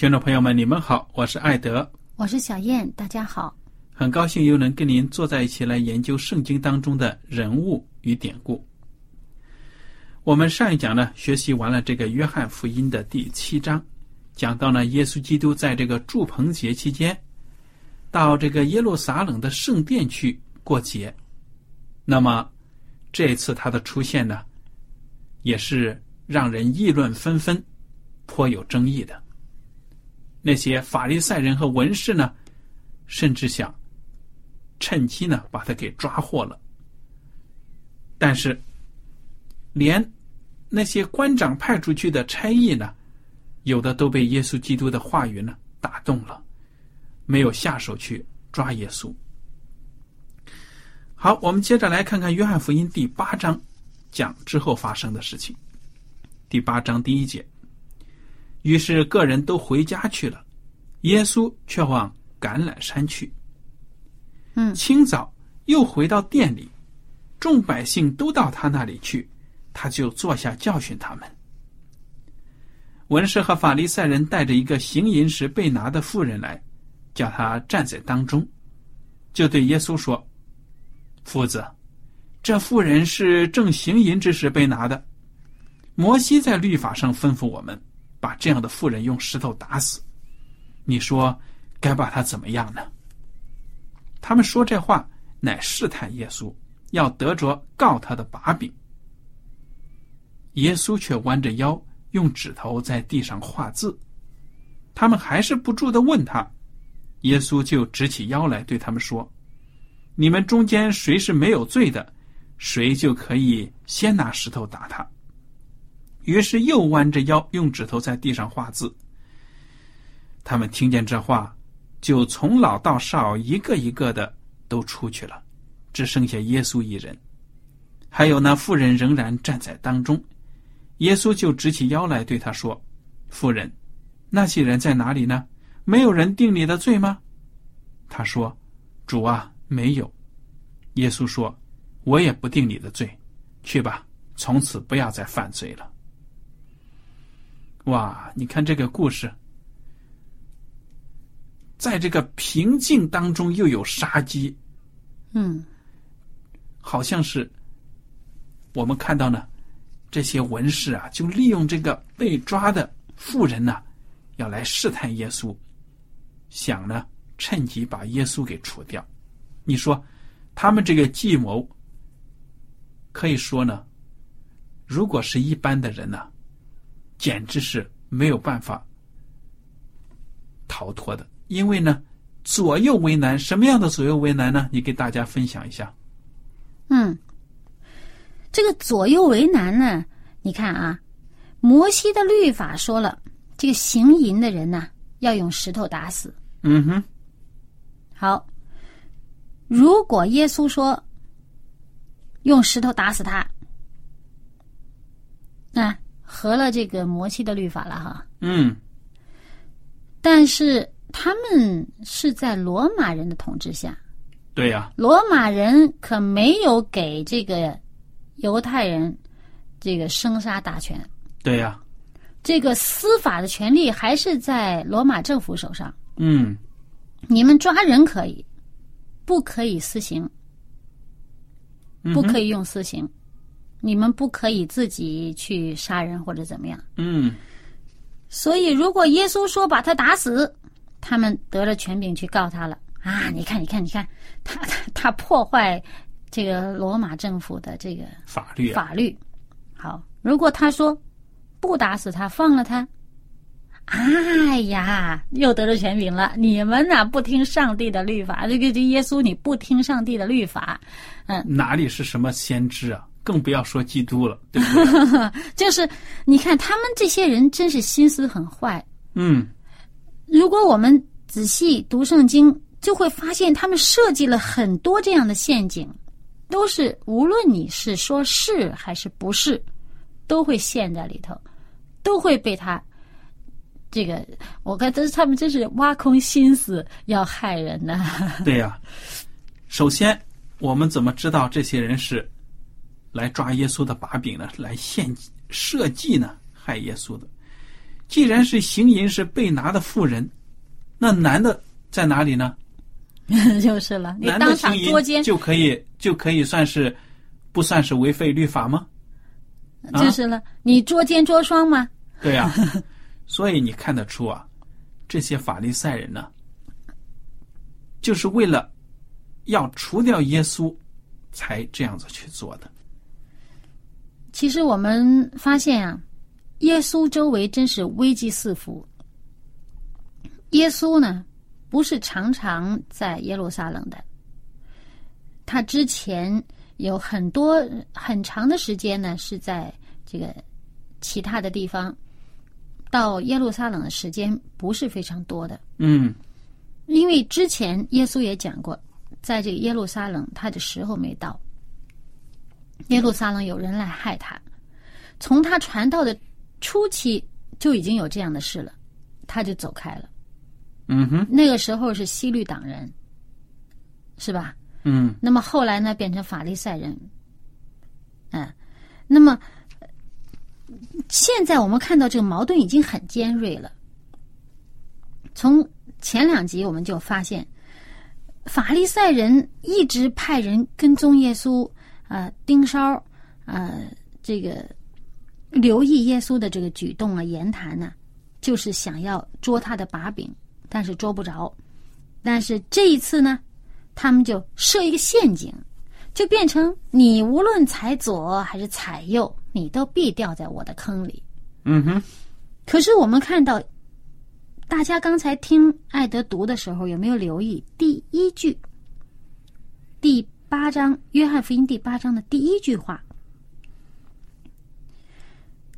听众朋友们，你们好，我是艾德，我是小燕，大家好，很高兴又能跟您坐在一起来研究圣经当中的人物与典故。我们上一讲呢，学习完了这个约翰福音的第七章，讲到呢，耶稣基督在这个祝棚节期间，到这个耶路撒冷的圣殿去过节。那么这次他的出现呢，也是让人议论纷纷，颇有争议的。那些法利赛人和文士呢，甚至想趁机呢把他给抓获了。但是，连那些官长派出去的差役呢，有的都被耶稣基督的话语呢打动了，没有下手去抓耶稣。好，我们接着来看看约翰福音第八章讲之后发生的事情。第八章第一节。于是，个人都回家去了，耶稣却往橄榄山去。嗯，清早又回到店里，众百姓都到他那里去，他就坐下教训他们。文士和法利赛人带着一个行淫时被拿的妇人来，叫他站在当中，就对耶稣说：“夫子，这妇人是正行淫之时被拿的。摩西在律法上吩咐我们。”把这样的妇人用石头打死，你说该把他怎么样呢？他们说这话乃试探耶稣，要得着告他的把柄。耶稣却弯着腰，用指头在地上画字。他们还是不住的问他，耶稣就直起腰来对他们说：“你们中间谁是没有罪的，谁就可以先拿石头打他。”于是又弯着腰，用指头在地上画字。他们听见这话，就从老到少一个一个的都出去了，只剩下耶稣一人。还有那妇人仍然站在当中。耶稣就直起腰来对他说：“妇人，那些人在哪里呢？没有人定你的罪吗？”他说：“主啊，没有。”耶稣说：“我也不定你的罪，去吧，从此不要再犯罪了。”哇！你看这个故事，在这个平静当中又有杀机，嗯，好像是我们看到呢，这些文士啊，就利用这个被抓的妇人呢，要来试探耶稣，想呢趁机把耶稣给除掉。你说他们这个计谋，可以说呢，如果是一般的人呢？简直是没有办法逃脱的，因为呢，左右为难。什么样的左右为难呢？你给大家分享一下。嗯，这个左右为难呢？你看啊，摩西的律法说了，这个行淫的人呢，要用石头打死。嗯哼。好，如果耶稣说用石头打死他。那、合了这个摩西的律法了哈。嗯，但是他们是在罗马人的统治下，对呀、罗马人可没有给这个犹太人这个生杀大权，对呀、这个司法的权利还是在罗马政府手上。嗯，你们抓人可以，不可以私刑，不可以，以用私刑，你们不可以自己去杀人或者怎么样。嗯，所以，如果耶稣说把他打死，他们得了权柄去告他了啊！你看，你看，你看，他他他破坏这个罗马政府的这个法律啊，法律。好，如果他说不打死他，放了他，哎呀，又得了权柄了。你们呐、不听上帝的律法，这个这耶稣你不听上帝的律法，嗯哪里是什么先知啊？更不要说基督了，对不对？就是你看他们这些人真是心思很坏。嗯，如果我们仔细读圣经，就会发现他们设计了很多这样的陷阱，都是无论你是说是还是不是，都会陷在里头，都会被他这个。我看这他们真是挖空心思要害人呢。对呀、首先，我们怎么知道这些人是来抓耶稣的把柄呢？来献设计呢？害耶稣的。既然是行淫是被拿的妇人，那男的在哪里呢？就是了，你当场行捉奸淫，就可以就可以算是不算是违背律法吗？啊就是了，你捉奸捉双吗？对呀、所以你看得出啊，这些法利赛人呢，就是为了要除掉耶稣，才这样子去做的。其实我们发现啊，耶稣周围真是危机四伏。耶稣呢，不是常常在耶路撒冷的，他之前有很多很长的时间呢是在这个其他的地方，到耶路撒冷的时间不是非常多的。嗯因为之前耶稣也讲过，在这个耶路撒冷，他的时候没到。耶路撒冷有人来害他，从他传道的初期就已经有这样的事了，他就走开了。嗯哼那个时候是西律党人，是吧？嗯那么后来呢，变成法利赛人。嗯，那么呃现在我们看到这个矛盾已经很尖锐了。从前两集我们就发现，法利赛人一直派人跟踪耶稣，呃，盯梢，呃，这个留意耶稣的这个举动啊、言谈呢、就是想要捉他的把柄，但是捉不着。但是这一次呢，他们就设一个陷阱，就变成你无论踩左还是踩右，你都必掉在我的坑里。嗯哼，可是我们看到，大家刚才听艾德读的时候，有没有留意第一句？第八章《约翰福音》第八章的第一句话：“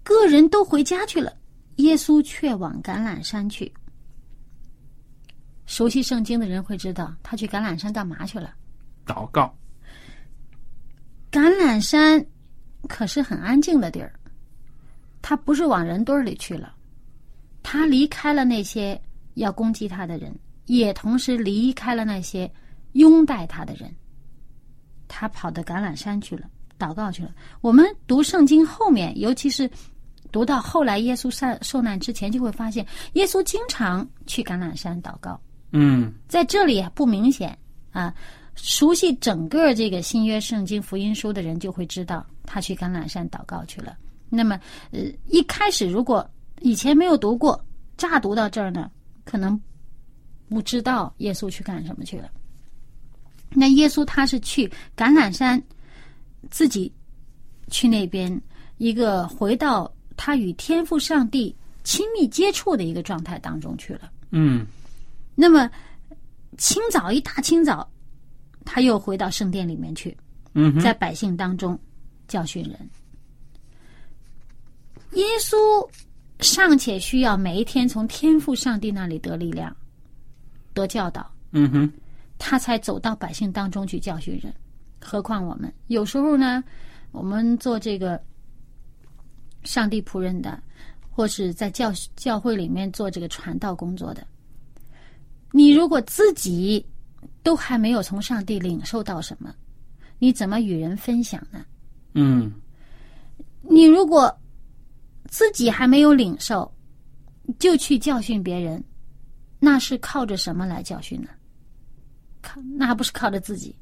个人都回家去了，耶稣却往橄榄山去。”熟悉圣经的人会知道，他去橄榄山干嘛去了？祷告。橄榄山可是很安静的地儿，他不是往人堆儿里去了，他离开了那些要攻击他的人，也同时离开了那些拥戴他的人。他跑到橄榄山去了，祷告去了。我们读圣经后面，尤其是读到后来耶稣受受难之前，就会发现耶稣经常去橄榄山祷告。嗯在这里不明显啊。熟悉整个这个新约圣经福音书的人就会知道，他去橄榄山祷告去了。那么，呃，一开始如果以前没有读过，乍读到这儿呢，可能不知道耶稣去干什么去了。那耶稣他是去橄榄山，自己去那边一个回到他与天父上帝亲密接触的一个状态当中去了。嗯那么清早一大清早，他又回到圣殿里面去，嗯，在百姓当中教训人。耶稣尚且需要每一天从天父上帝那里得力量、得教导，嗯哼，他才走到百姓当中去教训人。何况我们有时候呢，我们做这个上帝仆人的，或是在教教会里面做这个传道工作的，你如果自己都还没有从上帝领受到什么，你怎么与人分享呢？嗯你如果自己还没有领受，就去教训别人，那是靠着什么来教训呢？靠，那还不是靠着自己。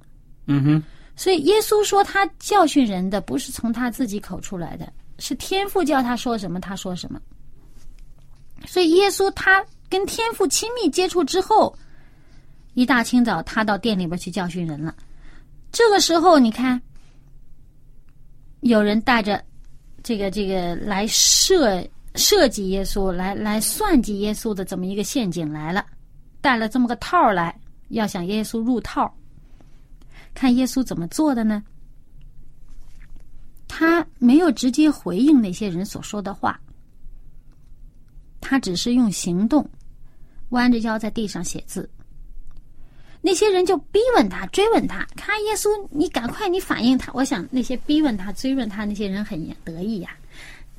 嗯哼，所以耶稣说他教训人的不是从他自己口出来的，是天父叫他说什么他说什么。所以耶稣他跟天父亲密接触之后，一大清早他到店里边去教训人了。这个时候你看，有人带着这个这个来设设计耶稣，来来算计耶稣的这么一个陷阱来了，带了这么个套来，要想耶稣入套。看耶稣怎么做的呢？他没有直接回应那些人所说的话，他只是用行动，弯着腰在地上写字。那些人就逼问他、追问他，看耶稣，你赶快，你反应他。我想那些逼问他、追问他那些人很得意呀、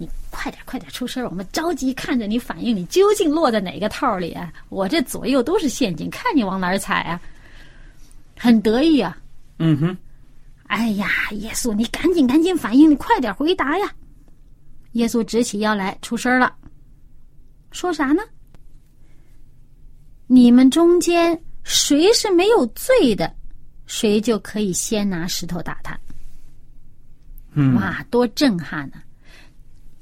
你快点、快点出声，我们着急看着你反应，你究竟落在哪个套里啊？我这左右都是陷阱，看你往哪儿踩啊！很得意啊！嗯哼，哎呀，耶稣，你赶紧赶紧反应，你快点回答呀！耶稣直起腰来出声了，说啥呢？你们中间谁是没有罪的，谁就可以先拿石头打他。嗯，哇，多震撼呐、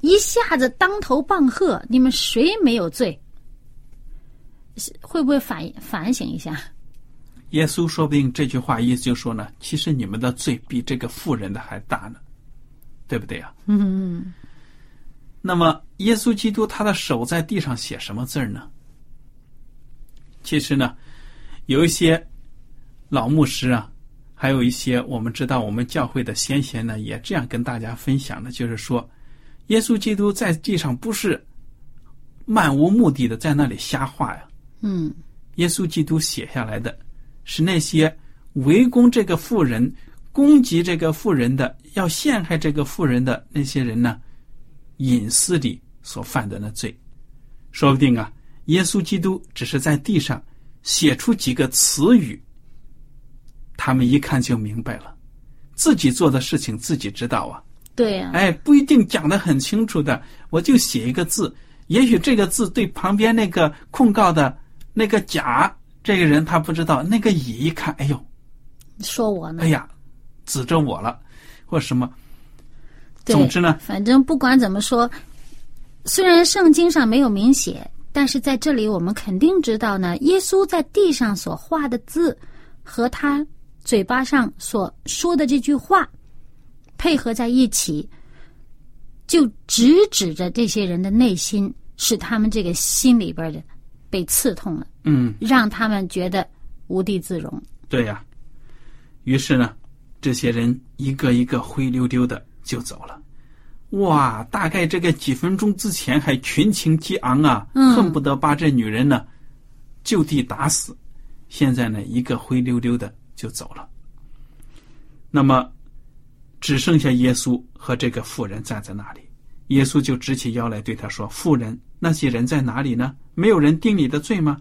一下子当头棒喝，你们谁没有罪？会不会反反省一下？耶稣说不定这句话意思就说呢，其实你们的罪比这个富人的还大呢，对不对呀、嗯，那么，耶稣基督他的手在地上写什么字儿呢？其实呢，有一些老牧师啊，还有一些我们知道我们教会的先贤呢，也这样跟大家分享的，就是说，耶稣基督在地上不是漫无目的的在那里瞎画呀，嗯，耶稣基督写下来的是那些围攻这个妇人、攻击这个妇人的、要陷害这个妇人的那些人呢，隐私里所犯的那罪。说不定啊，耶稣基督只是在地上写出几个词语，他们一看就明白了，自己做的事情自己知道啊。对呀、哎，不一定讲得很清楚的，我就写一个字，也许这个字对旁边那个控告的那个甲这个人他不知道，那个乙一看，哎呦，说我呢哎？呀，指着我了，或什么。总之呢，反正不管怎么说，虽然圣经上没有明写，但是在这里我们肯定知道呢，耶稣在地上所画的字和他嘴巴上所说的这句话配合在一起，就直指着这些人的内心，使他们这个心里边的被刺痛了，嗯，让他们觉得无地自容。对呀、于是呢，这些人一个一个灰溜溜的就走了。哇，大概这个几分钟之前还群情激昂啊，嗯恨不得把这女人呢就地打死。现在呢，一个灰溜溜的就走了。那么，只剩下耶稣和这个妇人站在那里。耶稣就直起腰来对他说：“妇人，那些人在哪里呢？没有人定你的罪吗？”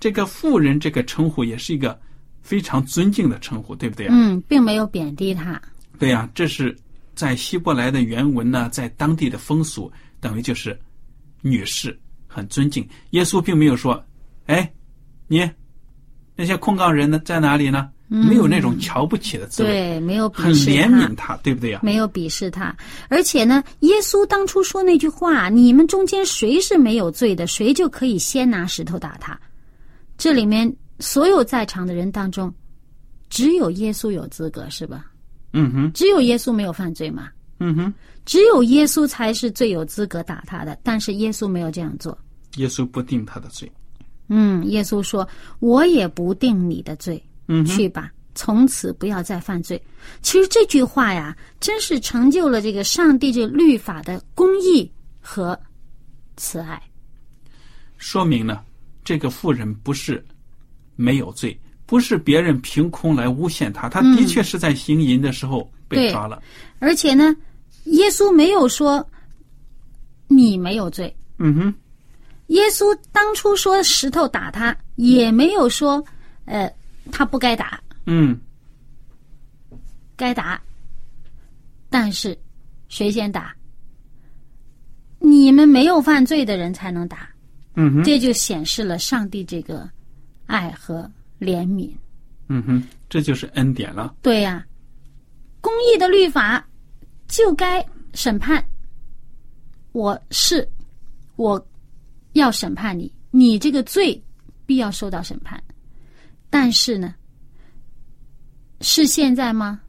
这个妇人这个称呼也是一个非常尊敬的称呼，对不对啊？嗯，并没有贬低他。对呀、这是在希伯来的原文呢，在当地的风俗，等于就是女士很尊敬。耶稣并没有说：“哎，你那些控告人呢在哪里呢？”没有那种瞧不起的滋味，对，没有很鄙视他怜悯他，对不对呀、没有鄙视他，而且呢，耶稣当初说那句话：“你们中间谁是没有罪的，谁就可以先拿石头打他。”这里面所有在场的人当中，只有耶稣有资格，是吧？嗯哼，只有耶稣没有犯罪嘛？嗯哼，只有耶稣才是最有资格打他的，但是耶稣没有这样做。耶稣不定他的罪。嗯，耶稣说：“我也不定你的罪，嗯，去吧，从此不要再犯罪。”其实这句话呀，真是成就了这个上帝这律法的公义和慈爱。说明呢，这个妇人不是没有罪，不是别人凭空来诬陷他，他的确是在行淫的时候被抓了。而且呢，耶稣没有说你没有罪。嗯哼，耶稣当初说石头打他，也没有说呃他不该打，嗯该打。但是谁先打？你们没有犯罪的人才能打。嗯哼，这就显示了上帝这个爱和怜悯。嗯哼，这就是恩典了。对呀、公义的律法就该审判。我是我要审判你，你这个罪必要受到审判。但是呢，是现在吗？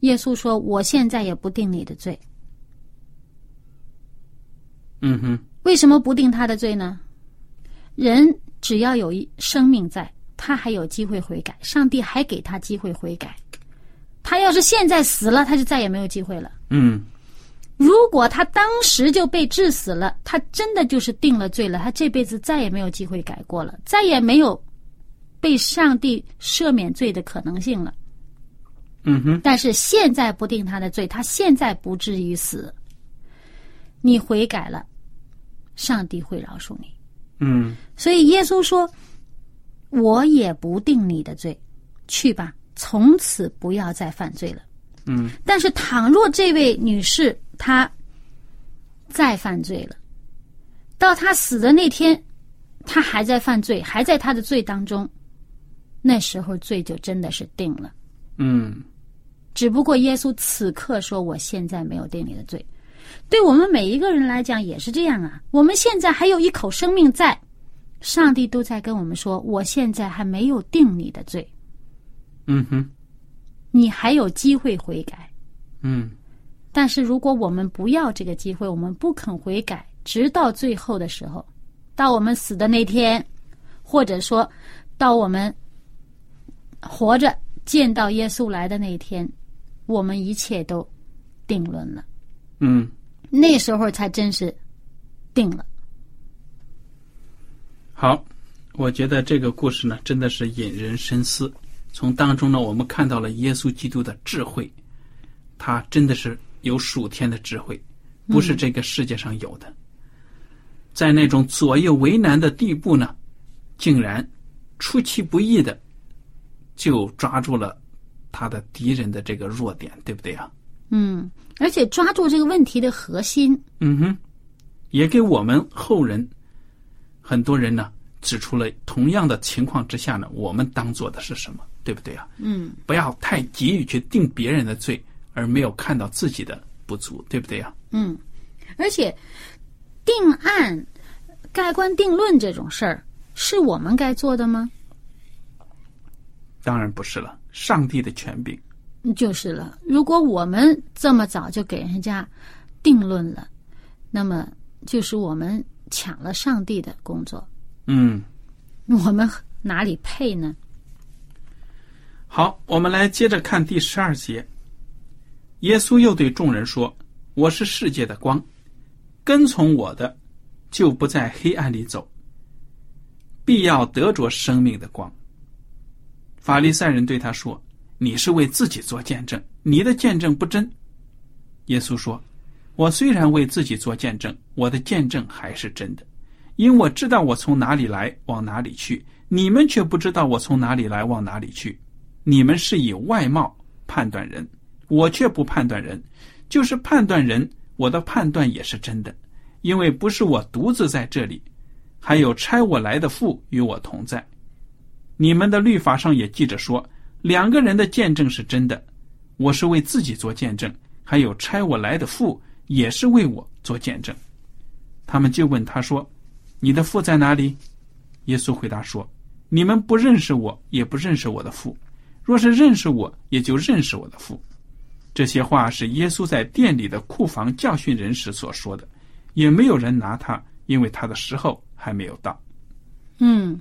耶稣说：“我现在也不定你的罪。嗯哼，为什么不定他的罪呢？人只要有一生命在，他还有机会悔改，上帝还给他机会悔改。他要是现在死了，他就再也没有机会了。嗯如果他当时就被治死了，他真的就是定了罪了，他这辈子再也没有机会改过了，再也没有被上帝赦免罪的可能性了。嗯哼，但是现在不定他的罪，他现在不至于死。你悔改了，上帝会饶恕你。嗯所以耶稣说：“我也不定你的罪，去吧，从此不要再犯罪了。”嗯但是倘若这位女士她再犯罪了，到她死的那天，她还在犯罪，还在她的罪当中，那时候罪就真的是定了。嗯只不过耶稣此刻说：“我现在没有定你的罪。”对我们每一个人来讲也是这样啊。我们现在还有一口生命在，上帝都在跟我们说：“我现在还没有定你的罪，嗯哼，你还有机会悔改。”嗯但是如果我们不要这个机会，我们不肯悔改，直到最后的时候，到我们死的那天，或者说到我们活着见到耶稣来的那一天，我们一切都定论了。嗯那时候才真是定了。好，我觉得这个故事呢，真的是引人深思。从当中呢，我们看到了耶稣基督的智慧，他真的是有属天的智慧，不是这个世界上有的。在那种左右为难的地步呢，竟然出其不意的就抓住了他的敌人的这个弱点，对不对啊？嗯，而且抓住这个问题的核心。嗯哼，也给我们后人很多人呢指出了同样的情况之下呢，我们当做的是什么，对不对啊？嗯，不要太急于去定别人的罪，而没有看到自己的不足，对不对啊？嗯，而且定案、盖棺定论这种事儿，是我们该做的吗？当然不是了，上帝的权柄。就是了。如果我们这么早就给人家定论了，那么就是我们抢了上帝的工作，嗯，我们哪里配呢？好，我们来接着看第十二节。耶稣又对众人说：“我是世界的光，跟从我的，就不在黑暗里走，必要得着生命的光。”法利赛人对他说：“你是为自己做见证，你的见证不真。”耶稣说：“我虽然为自己做见证，我的见证还是真的，因我知道我从哪里来，往哪里去，你们却不知道我从哪里来，往哪里去。你们是以外貌判断人，我却不判断人。就是判断人，我的判断也是真的，因为不是我独自在这里，还有差我来的父与我同在。你们的律法上也记着说，两个人的见证是真的。我是为自己做见证，还有差我来的父也是为我做见证。他们就问他说：“你的父在哪里？”耶稣回答说：“你们不认识我，也不认识我的父。若是认识我，也就认识我的父。”这些话是耶稣在店里的库房教训人时所说的，也没有人拿他，因为他的时候还没有到。嗯，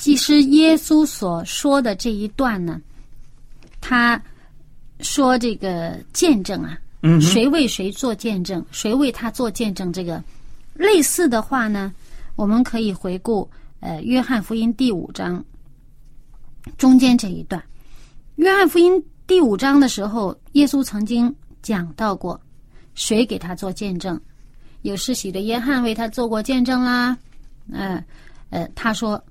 其实耶稣所说的这一段呢，他说这个见证啊，嗯谁为谁做见证，谁为他做见证，这个类似的话呢，我们可以回顾呃约翰福音第五章中间这一段，《约翰福音》第五章的时候，耶稣曾经讲到过，谁给他做见证？有世袭的约翰为他做过见证啦。嗯，呃，他说，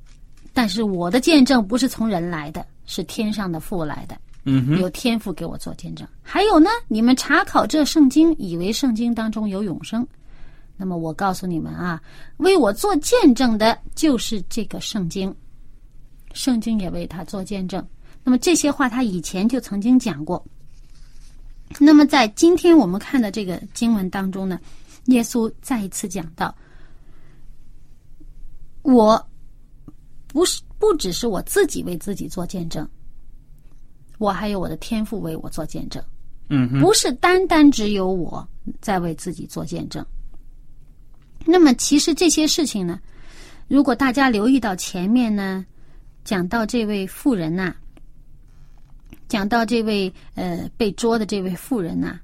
但是我的见证不是从人来的，是天上的父来的。嗯哼，有天赋给我做见证。还有呢，你们查考这圣经，以为圣经当中有永生。那么我告诉你们啊，为我做见证的就是这个圣经，圣经也为他做见证。那么这些话他以前就曾经讲过。那么在今天我们看的这个经文当中呢，耶稣再一次讲到，我不是不只是我自己为自己做见证。我还有我的天赋为我做见证，嗯哼，不是单单只有我在为自己做见证。那么，其实这些事情呢，如果大家留意到前面呢，讲到这位妇人呐，讲到这位呃被捉的这位妇人呐，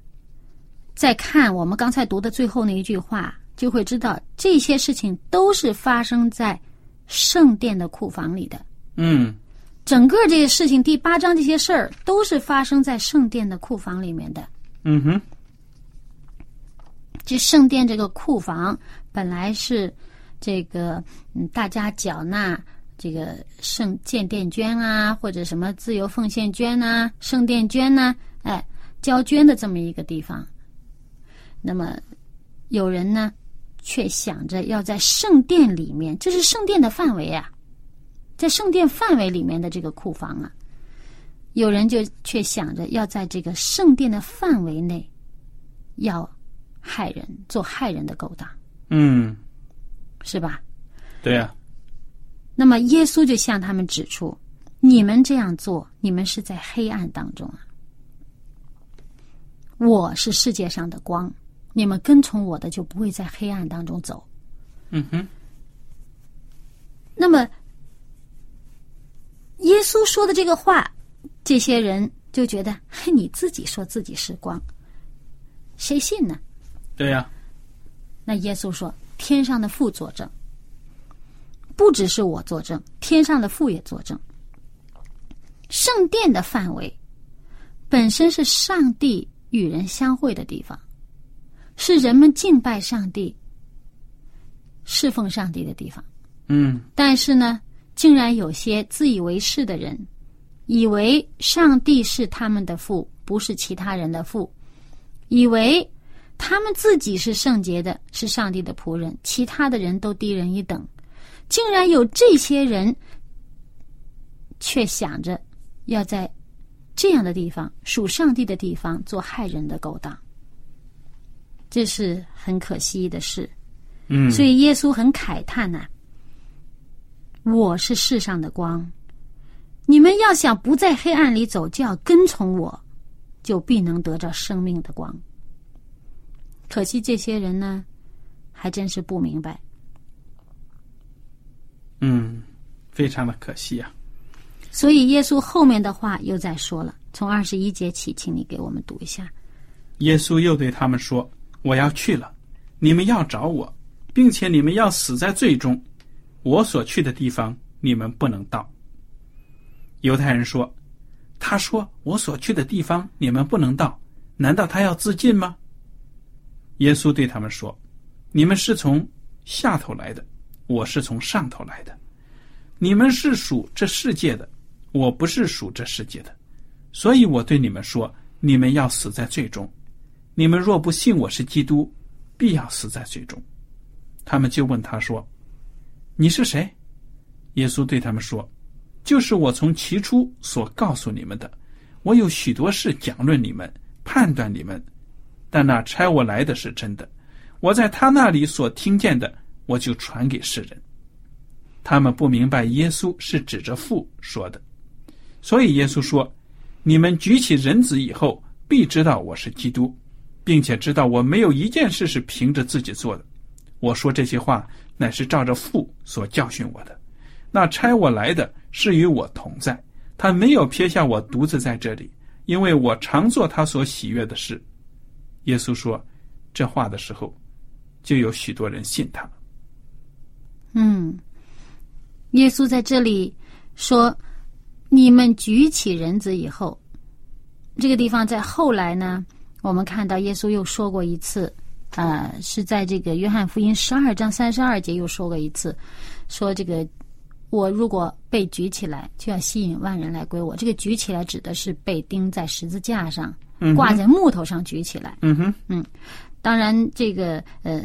再看我们刚才读的最后那一句话，就会知道这些事情都是发生在圣殿的库房里的。嗯。整个这个事情，第八章这些事儿都是发生在圣殿的库房里面的。嗯哼，这圣殿这个库房本来是这个嗯，大家缴纳这个圣建殿捐啊，或者什么自由奉献捐呐、圣殿捐呐，哎，交捐的这么一个地方。那么有人呢，却想着要在圣殿里面，这是圣殿的范围啊。在圣殿范围里面的这个库房啊，有人就却想着要在这个圣殿的范围内，要害人，做害人的勾当，嗯，是吧？对呀。那么耶稣就向他们指出：你们这样做，你们是在黑暗当中啊。我是世界上的光，你们跟从我的就不会在黑暗当中走。嗯哼。那么。耶稣说的这个话，这些人就觉得，嘿，你自己说自己是光，谁信呢？对呀。那耶稣说：“天上的父作证，不只是我作证，天上的父也作证。圣殿的范围本身是上帝与人相会的地方，是人们敬拜上帝、侍奉上帝的地方。嗯，但是呢？”竟然有些自以为是的人，以为上帝是他们的父，不是其他人的父；以为他们自己是圣洁的，是上帝的仆人，其他的人都低人一等。竟然有这些人，却想着要在这样的地方属上帝的地方做害人的勾当，这是很可惜的事。嗯，所以耶稣很慨叹呐。我是世上的光，你们要想不在黑暗里走，就要跟从我，就必能得着生命的光。可惜这些人呢，还真是不明白。嗯，非常的可惜啊。所以耶稣后面的话又在说了，从二十一节起，请你给我们读一下。耶稣又对他们说：“我要去了，你们要找我，并且你们要死在最终。”我所去的地方，你们不能到。犹太人说：“他说我所去的地方，你们不能到，难道他要自尽吗？”耶稣对他们说：“你们是从下头来的，我是从上头来的。你们是属这世界的，我不是属这世界的，所以我对你们说：你们要死在最终。你们若不信我是基督，必要死在最终。”他们就问他说。你是谁？耶稣对他们说：“就是我从起初所告诉你们的。我有许多事讲论你们，判断你们。但那差我来的是真的。我在他那里所听见的，我就传给世人。他们不明白耶稣是指着父说的，所以耶稣说：‘你们举起人子以后，必知道我是基督，并且知道我没有一件事是凭着自己做的。’我说这些话。”乃是照着父所教训我的，那差我来的是与我同在，他没有撇下我独自在这里，因为我常做他所喜悦的事。耶稣说这话的时候，就有许多人信他。嗯，耶稣在这里说，你们举起人子以后，这个地方在后来呢，我们看到耶稣又说过一次，呃，是在这个约翰福音十二章三十二节又说过一次，说这个我如果被举起来，就要吸引万人来归我。这个举起来指的是被钉在十字架上，挂在木头上举起来。嗯哼，嗯，当然这个呃，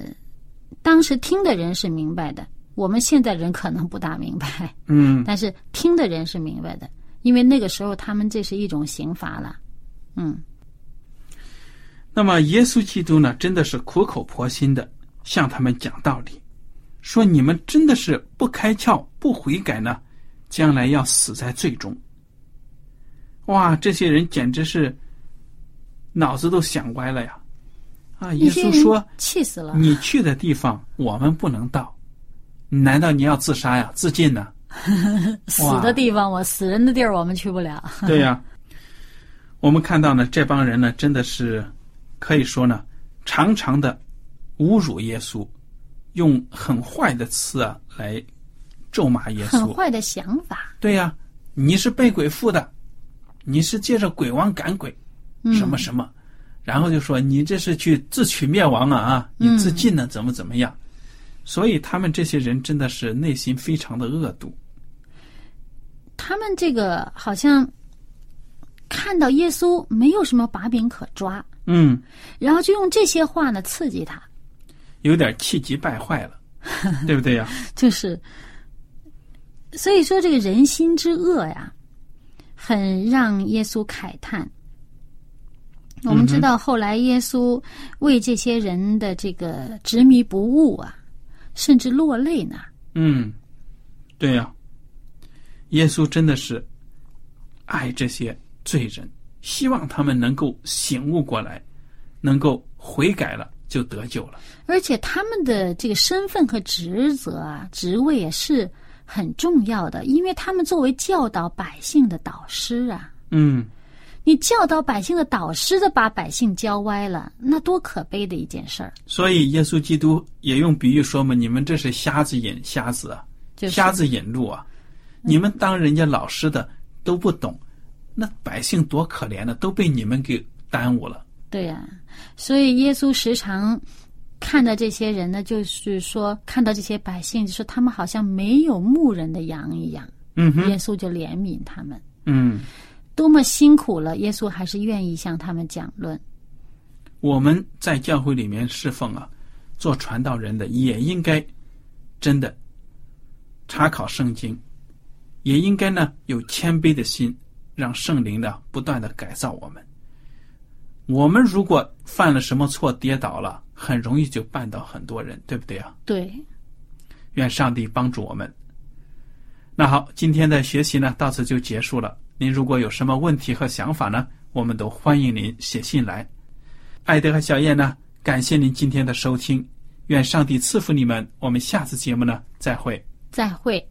当时听的人是明白的。我们现在人可能不大明白，嗯，但是听的人是明白的，因为那个时候他们这是一种刑罚了，嗯。那么耶稣基督呢，真的是苦口婆心的向他们讲道理，说你们真的是不开窍、不悔改呢，将来要死在最终。哇，这些人简直是脑子都想歪了呀！啊，耶稣说：“气死了！你去的地方我们不能到。”难道你要自杀呀？自尽呢？死的地方，我死人的地儿，我们去不了。对呀，我们看到呢，这帮人呢，真的是可以说呢，常常的侮辱耶稣，用很坏的词啊来咒骂耶稣。很坏的想法。对呀，你是被鬼附的，你是借着鬼王赶鬼，什么什么，然后就说你这是去自取灭亡了啊，你自尽了，怎么怎么样？所以他们这些人真的是内心非常的恶毒。他们这个好像看到耶稣没有什么把柄可抓，嗯，然后就用这些话呢刺激他，有点气急败坏了，对不对呀？就是，所以说这个人心之恶呀，很让耶稣慨叹。我们知道后来耶稣为这些人的这个执迷不悟啊。甚至落泪呢。嗯，对呀，耶稣真的是爱这些罪人，希望他们能够醒悟过来，能够悔改了，就得救了。而且他们的这个身份和职责啊，职位也是很重要的，因为他们作为教导百姓的导师啊。嗯。你教导百姓的导师的把百姓教歪了，那多可悲的一件事儿！所以耶稣基督也用比喻说嘛：“你们这是瞎子引瞎子啊，瞎子引路啊！你们当人家老师的都不懂，那百姓多可怜呢，都被你们给耽误了。”对呀，所以耶稣时常看到这些人呢，就是说看到这些百姓，就是他们好像没有牧人的羊一样。嗯哼，耶稣就怜悯他们。嗯。多么辛苦了，耶稣还是愿意向他们讲论。我们在教会里面侍奉啊，做传道人的也应该真的查考圣经，也应该呢有谦卑的心，让圣灵呢不断的改造我们。我们如果犯了什么错跌倒了，很容易就绊倒很多人，对不对啊？对。愿上帝帮助我们。那好，今天的学习呢到此就结束了。您如果有什么问题和想法呢，我们都欢迎您写信来。艾德和小燕呢，感谢您今天的收听，愿上帝赐福你们。我们下次节目呢，再会。再会。